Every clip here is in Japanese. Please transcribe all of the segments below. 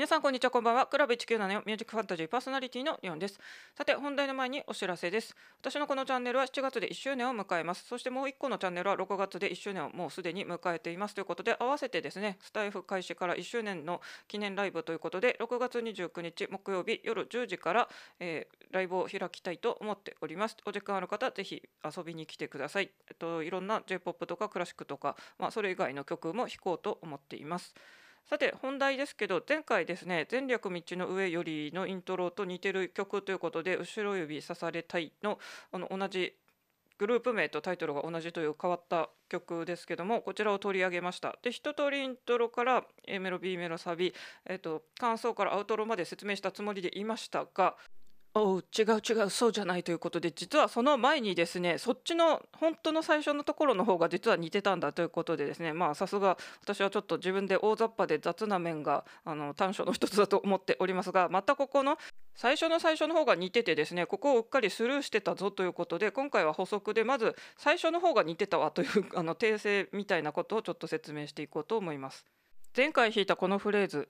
皆さんこんにちはこんばんは。クラブ197のミュージックファンタジーパーソナリティのリオンです。さて本題の前にお知らせです。私のこのチャンネルは7月で1周年を迎えます。そしてもう1個のチャンネルは6月で1周年をもうすでに迎えています。ということで合わせてですねスタイフ開始から1周年の記念ライブということで6月29日木曜日夜10時から、えー、ライブを開きたいと思っております。お時間ある方ぜひ遊びに来てください。えっといろんな J-POP とかクラシックとかまあそれ以外の曲も弾こうと思っています。さて本題ですけど前回ですね「前略道の上より」のイントロと似てる曲ということで「後ろ指刺されたいの」あの同じグループ名とタイトルが同じという変わった曲ですけどもこちらを取り上げました。で一通りイントロから A メロ B メロサビ、えーと、感想からアウトロまで説明したつもりでいましたがおう違う違うそうじゃないということで実はその前にですねそっちの本当の最初のところの方が実は似てたんだということでですねまあさすが私はちょっと自分で大雑把で雑な面があの短所の一つだと思っておりますがまたここの最初の最初の方が似ててですねここをうっかりスルーしてたぞということで今回は補足でまず最初の方が似てたわというあの訂正みたいなことをちょっと説明していこうと思います。前回弾いたこのフレーズ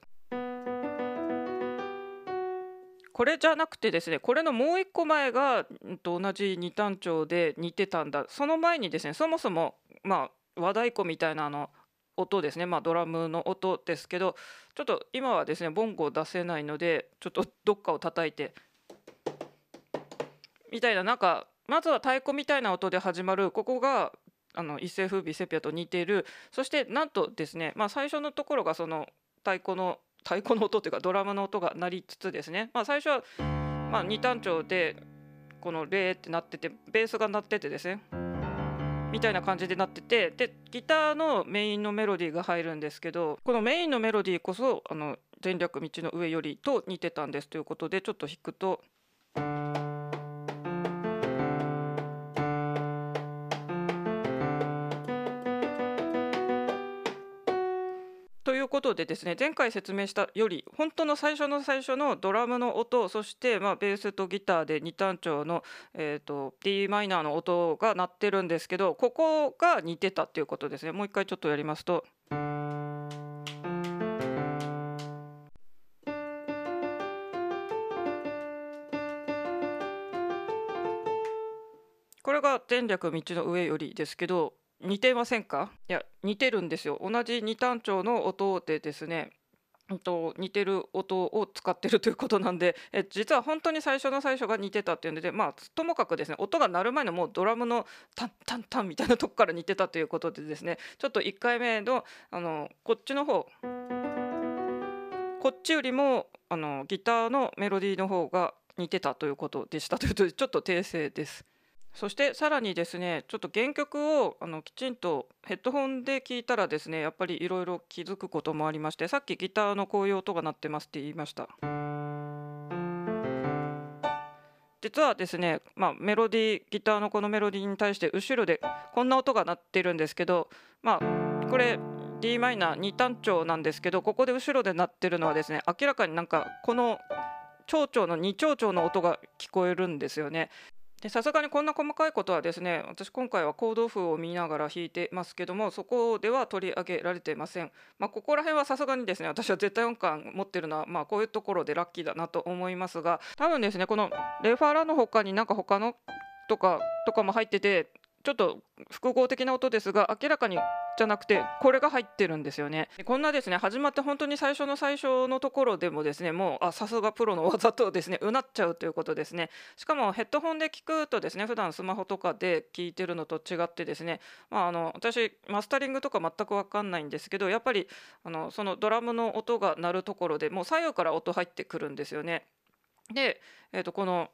これじゃなくてですねこれのもう一個前が、うん、と同じ二単調で似てたんだ。その前にですねそもそもまあ和太鼓みたいなあの音ですね。まあドラムの音ですけどちょっと今はですねボンゴを出せないのでちょっとどっかを叩いてみたいななんかまずは太鼓みたいな音で始まる。ここがあの一世風靡セピアと似ている。そしてなんとですね、まあ、最初のところがその太鼓の太鼓の音というかドラムの音が鳴りつつですね、まあ、最初はまあ二単調でこの「レー」ってなっててベースが鳴っててですねみたいな感じでなっててでギターのメインのメロディーが入るんですけどこのメインのメロディーこそあの前略道の上よりと似てたんですということでちょっと弾くと。ことでですね前回説明したより本当の最初の最初のドラムの音そしてまあベースとギターで二単調の、えーと、D マイナーの音が鳴ってるんですけどここが似てたっていうことですねもう一回ちょっとやりますと。これが前略道の上よりですけど似てませんか？いや似てるんですよ同じ二単調の音でですねと似てる音を使ってるということなんでえ実は本当に最初の最初が似てたっていうのでまあともかくですね音が鳴る前のもうドラムのタンタンタンみたいなとこから似てたということでですねちょっと1回目のあのこっちの方こっちよりもあのギターのメロディーの方が似てたということでしたということでちょっと訂正です。そしてさらにですねちょっと原曲をあのきちんとヘッドホンで聞いたらですねやっぱりいろいろ気づくこともありましてさっきギターのこういう音が鳴ってますって言いました。実はですね、まあ、メロディーギターのこのメロディーに対して後ろでこんな音が鳴ってるんですけどまあこれ d マイナー2単調なんですけどここで後ろで鳴ってるのはですね明らかになんかこの長調の2長調の音が聞こえるんですよね。でさすがにこんな細かいことはですね私今回はコード譜を見ながら弾いてますけどもそこでは取り上げられてません、まあ、ここら辺はさすがにですね私は絶対音感持ってるのはまあこういうところでラッキーだなと思いますが多分ですねこのレファラの他になんか他のとかとかも入っててちょっと複合的な音ですが明らかにじゃなくてこれが入ってるんですよね。こんなですね始まって本当に最初の最初のところでもですねもうあさすがプロの技とですねうなっちゃうということですね。しかもヘッドホンで聞くとですね普段スマホとかで聞いてるのと違ってですねまああの私マスタリングとか全く分かんないんですけどやっぱりあのそのドラムの音が鳴るところでもう左右から音入ってくるんですよね。で、えー、とこの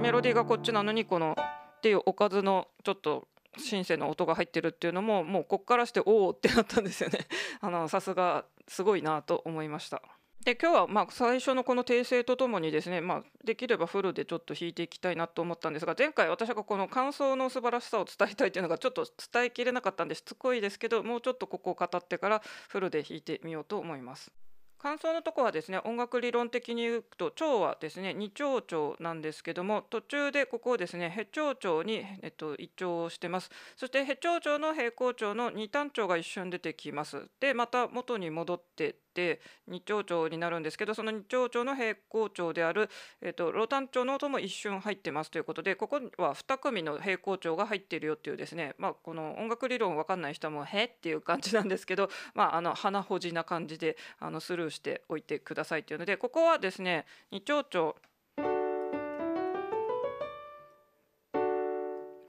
メロディーがこっちなのにこのっていうおかずのちょっとシンセの音が入ってるっていうのももうこっからしておおってなったんですよね あのさすがすごいなと思いましたで今日はまあ最初のこの訂正とともにですね、まあ、できればフルでちょっと弾いていきたいなと思ったんですが前回私がこの感想の素晴らしさを伝えたいというのがちょっと伝えきれなかったんでしつこいですけどもうちょっとここを語ってからフルで弾いてみようと思います。感想のとこはですね音楽理論的に言うと腸はですね二腸腸なんですけども途中でここをですねヘ長調に、えっと、一調をしてます。そしてヘ長調の平行調の2単調が一瞬出てきます。でまた元に戻ってって二丁町になるんですけどその二丁町の平行調である、えーと、ロタン調の音も一瞬入ってますということでここは2組の平行調が入っているよっていうですね、まあ、この音楽理論分かんない人も「へっていう感じなんですけど、まあ、あの鼻ほじな感じであのスルーしておいてくださいっていうのでここはですね二丁町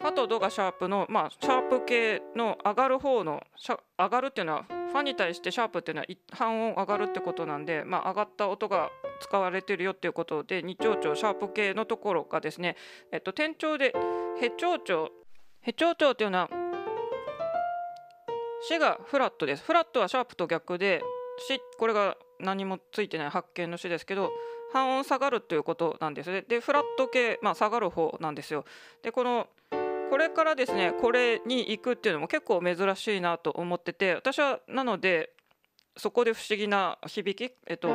ファとドがシャープの、まあ、シャープ系の上がる方の上がるっていうのはファに対してシャープっていうのは半音上がるってことなんで、まあ、上がった音が使われてるよっていうことで二丁調シャープ系のところがですね、えっと、転調でへ長調へ長調っていうのはシがフラットです。フラットはシャープと逆でシこれが何もついてない発見のシですけど半音下がるということなんですね。でフラット系、まあ、下がる方なんですよ。でこのこれからですねこれに行くっていうのも結構珍しいなと思ってて私はなのでそこで不思議な響きえっと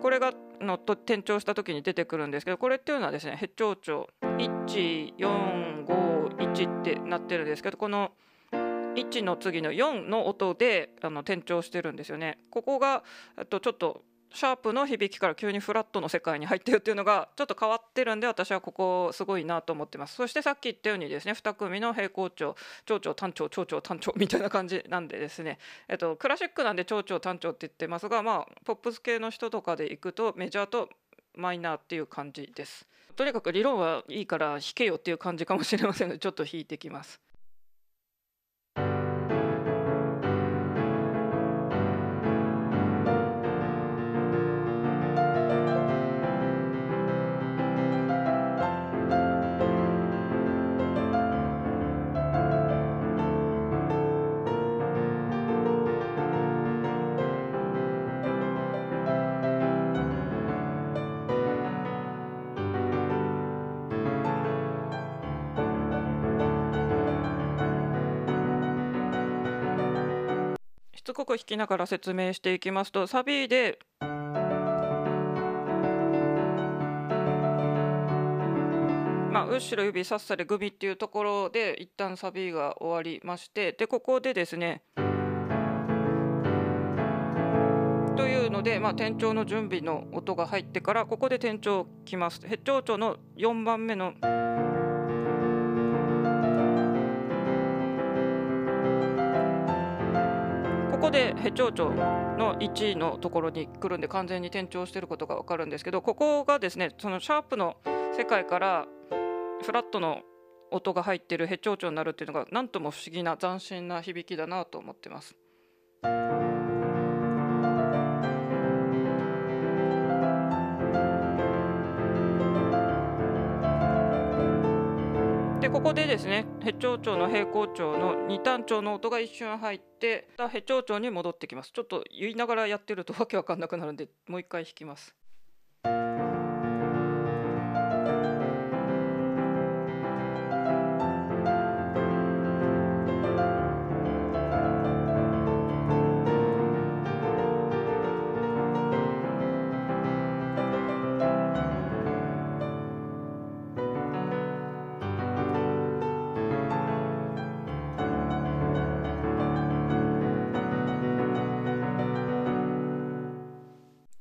これがのと転調した時に出てくるんですけどこれっていうのはですねヘッ長調1451ってなってるんですけどこの1の次の4の音であの転調してるんですよね。ここがとちょっとシャープの響きから急にフラットの世界に入ってるっていうのがちょっと変わってるんで私はここすごいなと思ってます。そしてさっき言ったようにですね2組の平行調長調単調長調単調みたいな感じなんでですね。えっとクラシックなんで長調単調って言ってますがまあポップス系の人とかで行くとメジャーとマイナーっていう感じです。とにかく理論はいいから弾けよっていう感じかもしれませんのでちょっと弾いてきます。つこく弾きながら説明していきますとサビでまあ、後ろ指さっさでグビっていうところで一旦サビが終わりましてでここでですねというので、まあ、転調の準備の音が入ってからここで転調きます。ヘッ長調の4番目のこでヘチョウチョの1位のところに来るんで完全に転調してることが分かるんですけどここがですねそのシャープの世界からフラットの音が入ってるヘチョウチョになるっていうのが何とも不思議な斬新な響きだなと思ってます。でここでですねヘチョウチョの平行調の二単調の音が一瞬入ってヘチョウチョに戻ってきます。ちょっと言いながらやってるとわけわかんなくなるんでもう一回弾きます。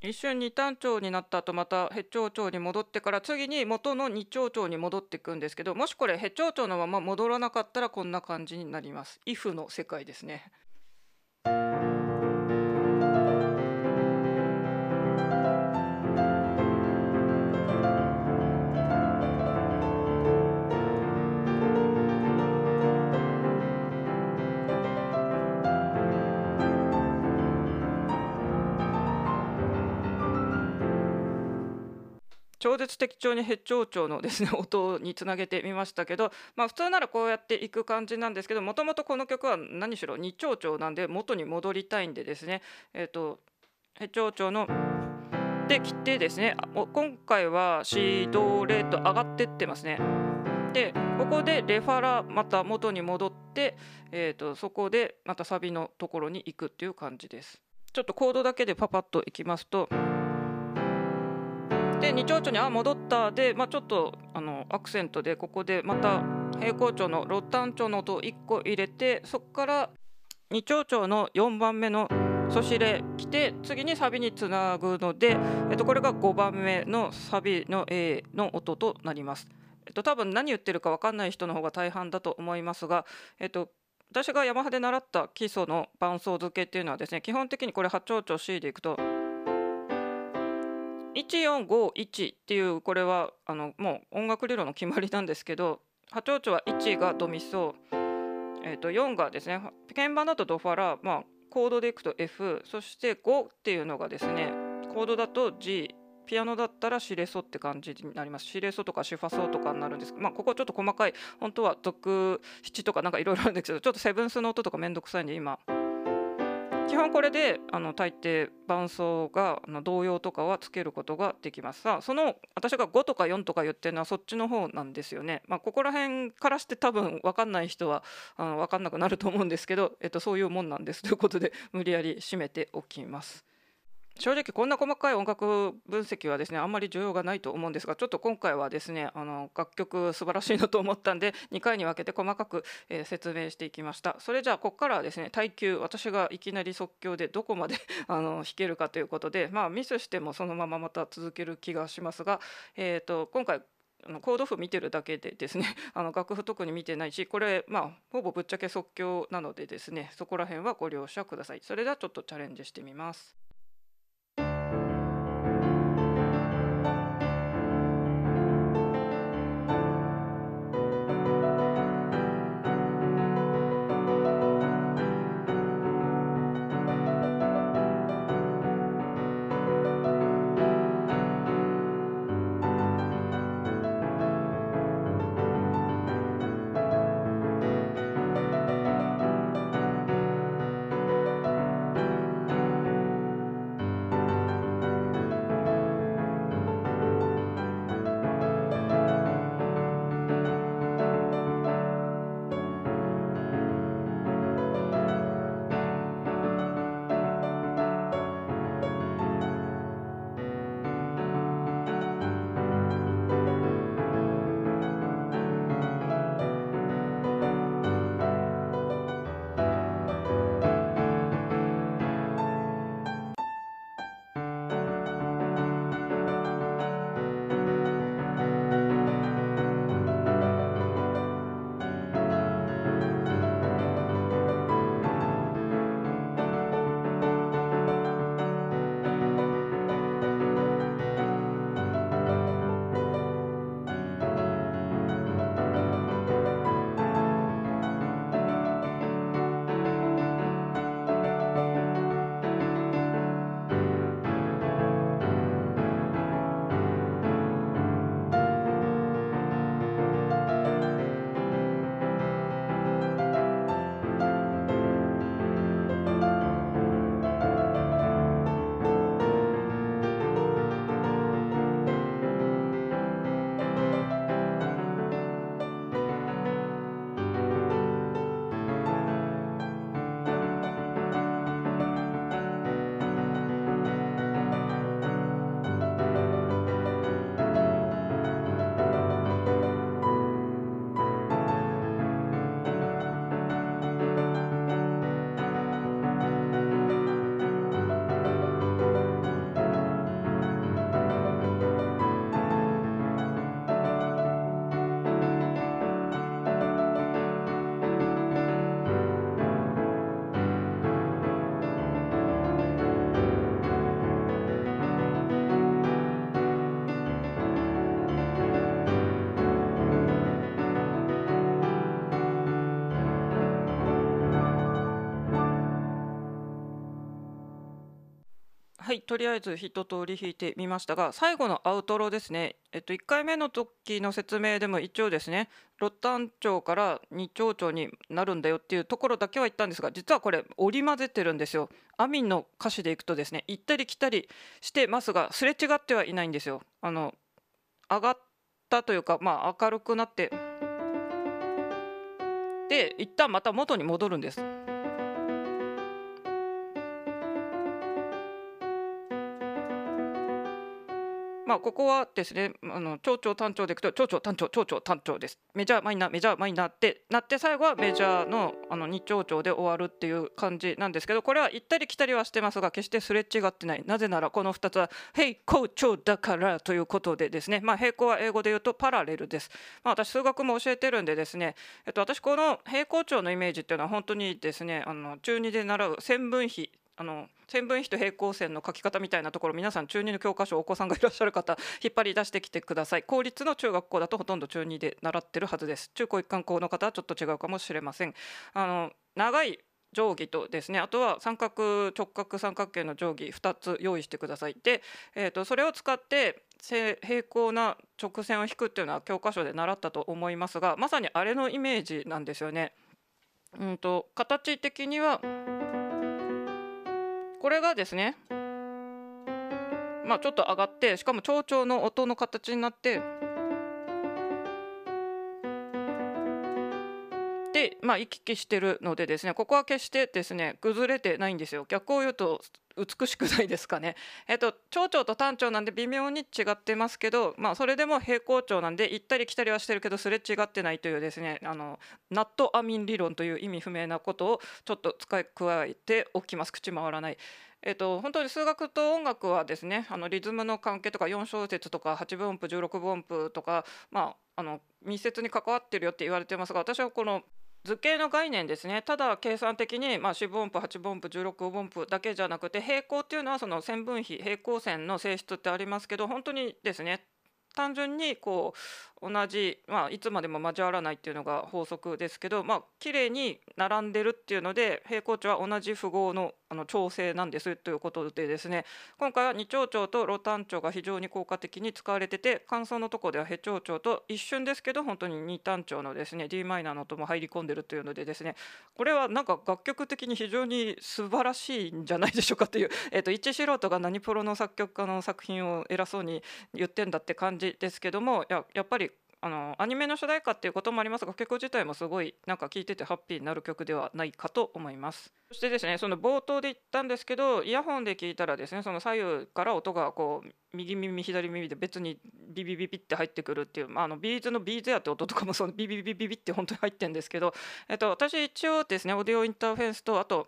一瞬二単調になった後またヘ長調に戻ってから次に元の二長調に戻っていくんですけどもしこれヘ長調のまま戻らなかったらこんな感じになります。if の世界ですね。超絶的調にヘッ長調のですね音につなげてみましたけど、まあ、普通ならこうやっていく感じなんですけどもともとこの曲は何しろ二丁調なんで元に戻りたいんでですねえっ、ー、とヘッ長調ので切ってですね今回はシードレと上がってってますね。でここでレファラまた元に戻って、えーとそこでまたサビのところに行くっていう感じです。ちょっとコードだけでパパッといきますと。で二丁調に「あ戻った」で、まあ、ちょっとあのアクセントでここでまた平行調のロッタン調の音を1個入れてそこから二丁調の4番目の「ソシレ来て次にサビにつなぐので、えっと、これが5番目のサビの A の音となります。えっと、多分何言ってるか分かんない人の方が大半だと思いますが、えっと、私がヤマハで習った基礎の伴奏付けっていうのはですね基本的にこれ8丁調 C でいくと1451っていうこれはあのもう音楽理論の決まりなんですけど波長長は1がドミソ、えー、と4がですね鍵盤だとドファラ、まあ、コードでいくと F そして5っていうのがですねコードだと G ピアノだったらシレソって感じになります。シレソとかシファソとかになるんですけど、まあ、ここちょっと細かい本当は属七とかなんかいろいろあるんですけどちょっとセブンスの音とかめんどくさいんで今基本これであの大抵伴奏があの童謡とかはつけることができます。さあその私が5とか4とか言ってるのはそっちの方なんですよね、まあ、ここら辺からして多分分かんない人はあの分かんなくなると思うんですけど、えっと、そういうもんなんです。ということで無理やり締めておきます。正直こんな細かい音楽分析はですねあんまり需要がないと思うんですがちょっと今回はですねあの楽曲素晴らしいなと思ったんで 2回に分けて細かく、えー、説明していきました。それじゃあここからはですね耐久私がいきなり即興でどこまで あの弾けるかということでまあミスしてもそのまままた続ける気がしますが、えーと、今回コード譜見てるだけでですね あの楽譜特に見てないしこれまあほぼぶっちゃけ即興なのでですねそこら辺はご了承ください。それではちょっとチャレンジしてみます。はいとりあえず一通り弾いてみましたが最後のアウトロですね、えっと、1回目の時の説明でも一応ですねロッタン調から2丁調になるんだよっていうところだけは言ったんですが実はこれ織り交ぜてるんですよ。アミンの歌詞でいくとですね行ったり来たりしてますがすれ違ってはいないんですよ。あの上がったというかまあ明るくなってで一旦また元に戻るんです。まあ、ここはですねあの長調短調でいくと町長単調短調長調短調です。メジャーマイナーメジャーマイナーってなって最後はメジャーのあの2長で終わるっていう感じなんですけどこれは行ったり来たりはしてますが決してすれ違ってない。なぜならこの2つは平行調だからということでですね、まあ、平行は英語で言うとパラレルです、まあ、私数学も教えてるんでですね、えっと、私この平行調のイメージっていうのは本当にですねあの中2で習う線分比あの線分比と平行線の書き方みたいなところ皆さん中2の教科書お子さんがいらっしゃる方引っ張り出してきてください。公立の中学校だとほとんど中2で習ってるはずです。中高一貫校の方はちょっと違うかもしれません。あの長い定規とですねあとは三角直角三角形の定規2つ用意してください。で、えーと、それを使って平行な直線を引くっていうのは教科書で習ったと思いますがまさにあれのイメージなんですよね。うんと形的にはこれがですねまあちょっと上がってしかも長調の音の形になってでまあ行き来してるのでですねここは決してですね崩れてないんですよ。逆を言うと美しくないですかね。えっと長調と短調なんで微妙に違ってますけど、まあそれでも平行調なんで行ったり来たりはしてるけどすれ違ってないというですね、あのナットアミン理論という意味不明なことをちょっと使い加えておきます。口回らない。えっと、本当に数学と音楽はですねあのリズムの関係とか4小節とか8分音符16分音符とか、まあ、あの密接に関わってるよって言われてますが私はこの図形の概念ですね。ただ計算的に、まあ、四分音符8分音符16分音符だけじゃなくて平行っていうのはその線分比平行線の性質ってありますけど本当にですね単純にこう同じ、まあ、いつまでも交わらないっていうのが法則ですけど、まあ綺麗に並んでるっていうので平行値は同じ符号のあの調整なんですということでですね。今回は二長調とロ単調が非常に効果的に使われてて感想のとこではヘ長調と一瞬ですけど本当に二単調のですね d マイナーの音も入り込んでるというのでですね。これはなんか楽曲的に非常に素晴らしいんじゃないでしょうかという、えー、と一素人が何プロの作曲家の作品を偉そうに言ってんだって感じですけどもややっぱりあのアニメの主題歌っていうこともありますが曲自体もすごいなんか聴いててハッピーになる曲ではないかと思います。そしてですねその冒頭で言ったんですけどイヤホンで聞いたらですねその左右から音がこう右耳左耳で別にビビビビって入ってくるっていう、まあ、あのビーズのビーズやって音とかもそのビビビビビって本当に入ってるんですけど、えっと、私一応ですねオーディオインターフェースとあと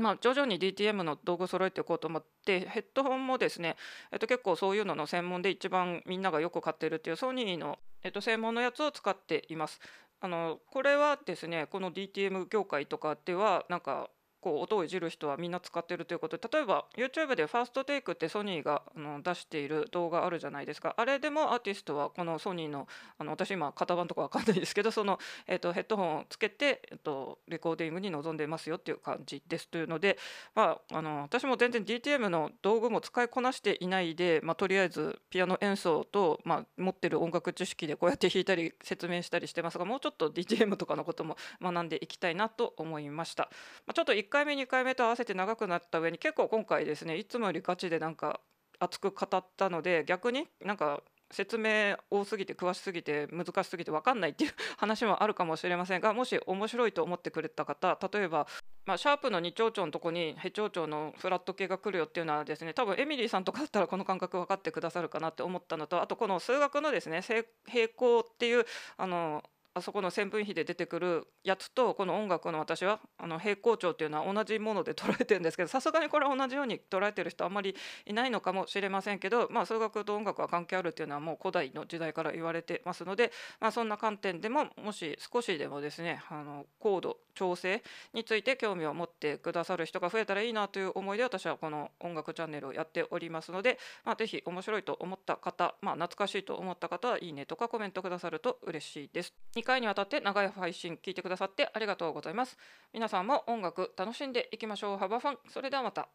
まあ、徐々に DTM の道具揃えていこうと思ってヘッドホンもですね、えっと、結構そういうのの専門で一番みんながよく買ってるっていうソニーのえっと、専門のやつを使っています。あのこれはですねこの DTM 業界とかではなんかこう音をいじる人はみんな使ってるということ。で例えば YouTube で THE FIRST TAKE ってソニーがあの出している動画あるじゃないですか。あれでもアーティストはこのソニーのあの私今型番とか分かんないですけどその、えーと、ヘッドホンをつけて、えーと、レコーディングに臨んでますよっていう感じですというので、まあ、あの私も全然 DTM の道具も使いこなしていないで、まあ、とりあえずピアノ演奏と、まあ、持ってる音楽知識でこうやって弾いたり説明したりしてますがもうちょっと DTM とかのことも学んでいきたいなと思いました。まあ、ちょっと1回目2回目と合わせて長くなった上に結構今回ですねいつもよりガチでなんか熱く語ったので逆になんか説明多すぎて詳しすぎて難しすぎて分かんないっていう話もあるかもしれませんがもし面白いと思ってくれた方例えば、まあ、シャープの2丁々のとこにヘ長々のフラット系が来るよっていうのはですね多分エミリーさんとかだったらこの感覚分かってくださるかなって思ったのとあとこの数学のですね平行っていうあのあそこの線分比で出てくるやつとこの音楽の私はあの平行調っていうのは同じもので捉えてるんですけど さすがにこれは同じように捉えてる人あんまりいないのかもしれませんけど、まあ、数学と音楽は関係あるっていうのはもう古代の時代から言われてますので、まあ、そんな観点でももし少しでもですねあの高度調整について興味を持ってくださる人が増えたらいいなという思いで私はこの音楽チャンネルをやっておりますので、まあ、ぜひ面白いと思った方、まあ、懐かしいと思った方はいいねとかコメントくださると嬉しいです。2回にわたって長い配信聞いてくださってありがとうございます。皆さんも音楽楽しんでいきましょう。ハバファン。それではまた。